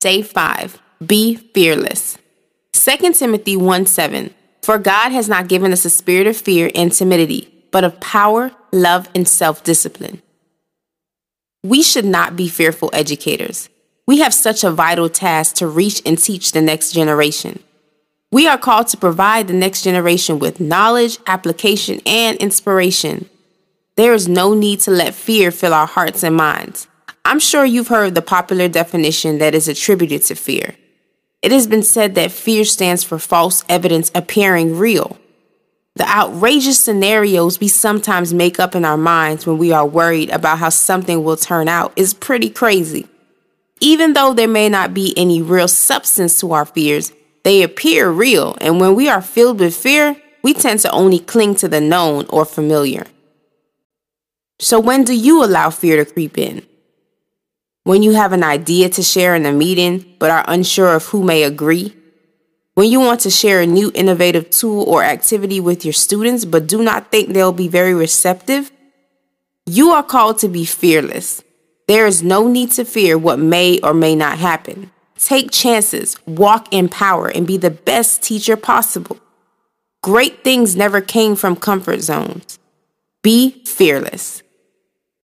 Day 5 Be fearless. 2 Timothy 1 7 For God has not given us a spirit of fear and timidity, but of power, love, and self discipline. We should not be fearful educators. We have such a vital task to reach and teach the next generation. We are called to provide the next generation with knowledge, application, and inspiration. There is no need to let fear fill our hearts and minds. I'm sure you've heard the popular definition that is attributed to fear. It has been said that fear stands for false evidence appearing real. The outrageous scenarios we sometimes make up in our minds when we are worried about how something will turn out is pretty crazy. Even though there may not be any real substance to our fears, they appear real, and when we are filled with fear, we tend to only cling to the known or familiar. So, when do you allow fear to creep in? When you have an idea to share in a meeting but are unsure of who may agree? When you want to share a new innovative tool or activity with your students but do not think they'll be very receptive? You are called to be fearless. There is no need to fear what may or may not happen. Take chances, walk in power, and be the best teacher possible. Great things never came from comfort zones. Be fearless.